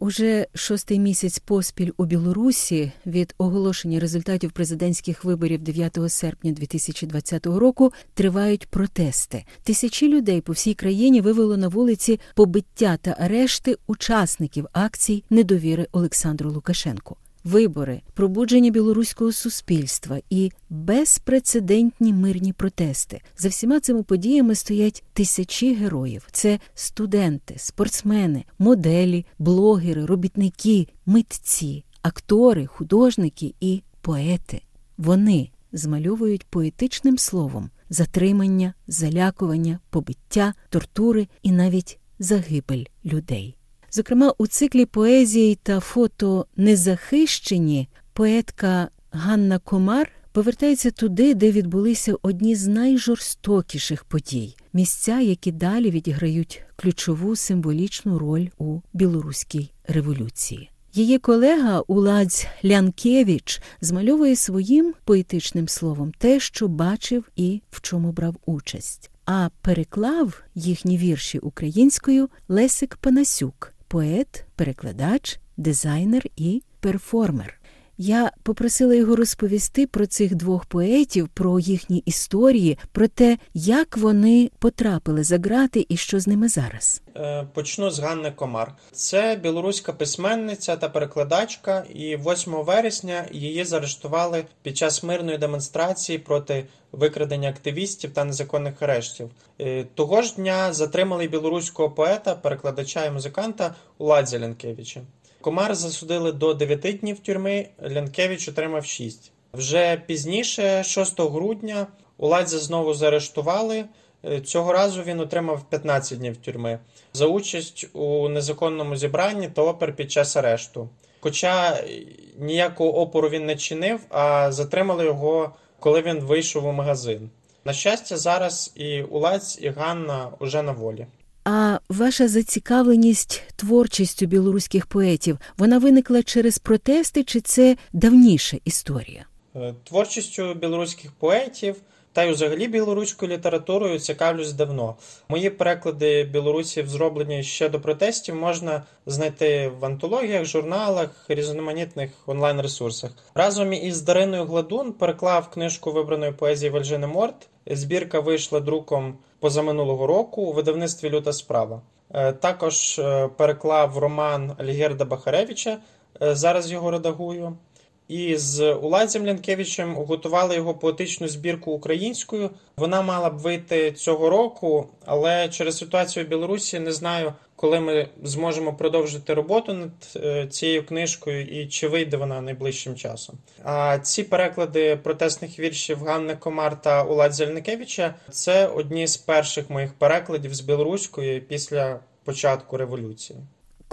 Уже шостий місяць поспіль у Білорусі від оголошення результатів президентських виборів 9 серпня 2020 року тривають протести. Тисячі людей по всій країні вивело на вулиці побиття та арешти учасників акцій недовіри Олександру Лукашенку. Вибори, пробудження білоруського суспільства і безпрецедентні мирні протести за всіма цими подіями стоять тисячі героїв. Це студенти, спортсмени, моделі, блогери, робітники, митці, актори, художники і поети. Вони змальовують поетичним словом затримання, залякування, побиття, тортури і навіть загибель людей. Зокрема, у циклі поезії та фото Незахищені поетка Ганна Комар повертається туди, де відбулися одні з найжорстокіших подій місця, які далі відіграють ключову символічну роль у білоруській революції. Її колега Уладзь Лянкевич змальовує своїм поетичним словом те, що бачив і в чому брав участь. А переклав їхні вірші українською Лесик Панасюк поет, перекладач, дизайнер і перформер. Я попросила його розповісти про цих двох поетів, про їхні історії, про те, як вони потрапили за грати і що з ними зараз. Е, почну з Ганни Комар. Це білоруська письменниця та перекладачка, і 8 вересня її заарештували під час мирної демонстрації проти викрадення активістів та незаконних арештів. Е, того ж дня затримали білоруського поета, перекладача і музиканта Уладзя Лянкевича. Комар засудили до 9 днів тюрми, Лянкевич отримав 6. Вже пізніше, 6 грудня, Уладзя знову заарештували. Е, цього разу він отримав 15 днів тюрми за участь у незаконному зібранні та опер під час арешту. Хоча ніякого опору він не чинив, а затримали його, коли він вийшов у магазин. На щастя, зараз і Улаць, і Ганна уже на волі. Ваша зацікавленість творчістю білоруських поетів вона виникла через протести, чи це давніша історія? Е, творчістю білоруських поетів та й взагалі білоруською літературою цікавлюсь давно. Мої переклади білорусів, зроблені ще до протестів, можна знайти в антологіях, журналах, різноманітних онлайн-ресурсах. Разом із Дариною Гладун переклав книжку вибраної поезії Вальжини Морт. Збірка вийшла друком позаминулого року у видавництві Люта справа. Е, також е, переклав роман Альгерда Бахаревича. Е, зараз його редагую. І з Уладзем Лянкевичем готували його поетичну збірку українською. Вона мала б вийти цього року, але через ситуацію в Білорусі не знаю, коли ми зможемо продовжити роботу над е, цією книжкою і чи вийде вона найближчим часом. А ці переклади протестних віршів Ганни Комар та Уладзя Лянкевича це одні з перших моїх перекладів з білоруської після початку революції.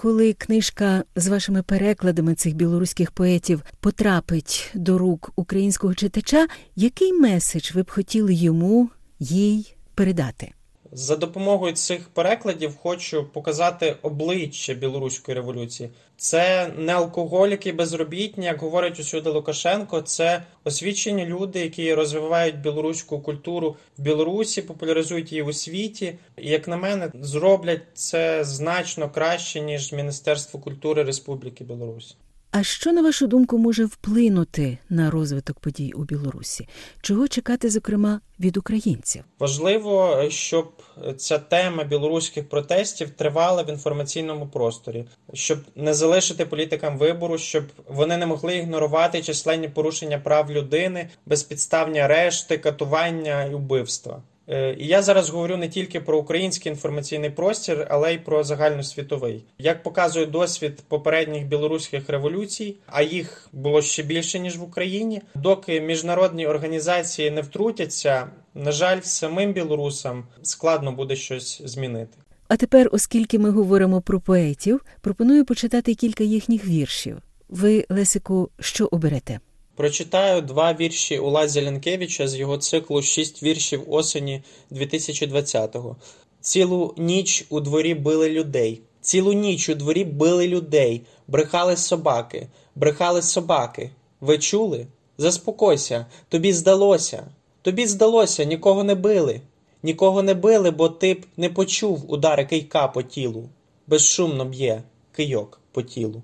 Коли книжка з вашими перекладами цих білоруських поетів потрапить до рук українського читача, який меседж ви б хотіли йому їй передати? За допомогою цих перекладів хочу показати обличчя білоруської революції. Це не алкоголіки безробітні, як говорить усюди Лукашенко. Це освічені люди, які розвивають білоруську культуру в Білорусі, популяризують її у світі. І як на мене, зроблять це значно краще ніж Міністерство культури Республіки Білорусь. А що на вашу думку може вплинути на розвиток подій у Білорусі? Чого чекати, зокрема, від українців? Важливо, щоб ця тема білоруських протестів тривала в інформаційному просторі, щоб не залишити політикам вибору, щоб вони не могли ігнорувати численні порушення прав людини, безпідставні арешти, катування і вбивства. Е, і я зараз говорю не тільки про український інформаційний простір, але й про загальносвітовий. Як показує досвід попередніх білоруських революцій, а їх було ще більше ніж в Україні, доки міжнародні організації не втрутяться, на жаль, самим білорусам складно буде щось змінити. А тепер, оскільки ми говоримо про поетів, пропоную почитати кілька їхніх віршів. Ви, Лесику, що оберете? Прочитаю два вірші Улазя Ленкевича з його циклу Шість віршів осені 2020-го. Цілу ніч у дворі били людей. Цілу ніч у дворі били людей, брехали собаки, брехали собаки. Ви чули? Заспокойся, тобі здалося. Тобі здалося, нікого не били. Нікого не били, бо ти б не почув удари кийка по тілу. Безшумно б'є. кийок по тілу.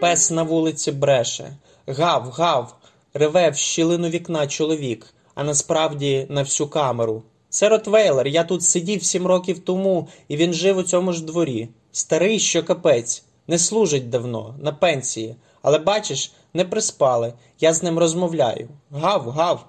Пес на вулиці бреше. Гав, гав, реве в щілину вікна чоловік, а насправді на всю камеру. Це Ротвейлер, я тут сидів сім років тому, і він жив у цьому ж дворі. Старий, що капець, не служить давно, на пенсії. Але бачиш, не приспали, я з ним розмовляю. Гав, гав.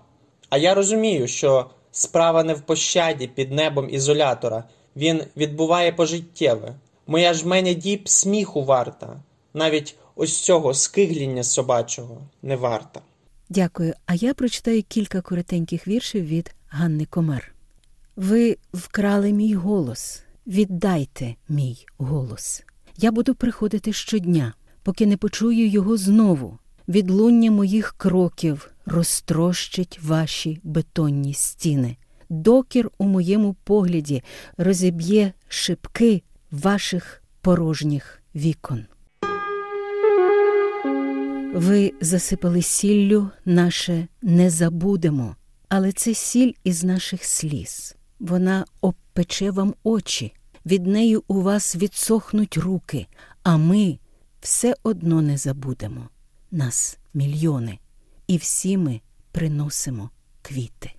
А я розумію, що справа не в пощаді під небом ізолятора. Він відбуває пожиттєве. Моя ж мене діб сміху варта. Навіть ось цього скигління собачого не варта. Дякую. А я прочитаю кілька коротеньких віршів від Ганни Комар. Ви вкрали мій голос. Віддайте мій голос. Я буду приходити щодня, поки не почую його знову. Відлуння моїх кроків розтрощить ваші бетонні стіни. Докір у моєму погляді розіб'є шибки ваших порожніх вікон. Ви засипали сіллю наше не забудемо, але це сіль із наших сліз. Вона обпече вам очі, від неї у вас відсохнуть руки, а ми все одно не забудемо. Нас мільйони, і всі ми приносимо квіти.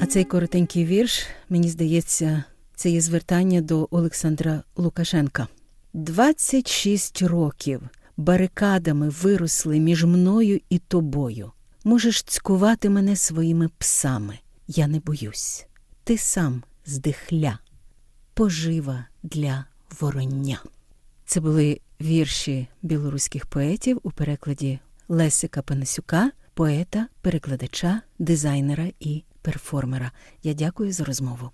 А цей коротенький вірш, мені здається, це є звертання до Олександра Лукашенка. 26 років барикадами виросли між мною і тобою. Можеш цькувати мене своїми псами. Я не боюсь. Ти сам здихля, пожива для вороння. Це були вірші білоруських поетів у перекладі Лесика Панасюка, поета, перекладача, дизайнера і перформера. Я дякую за розмову.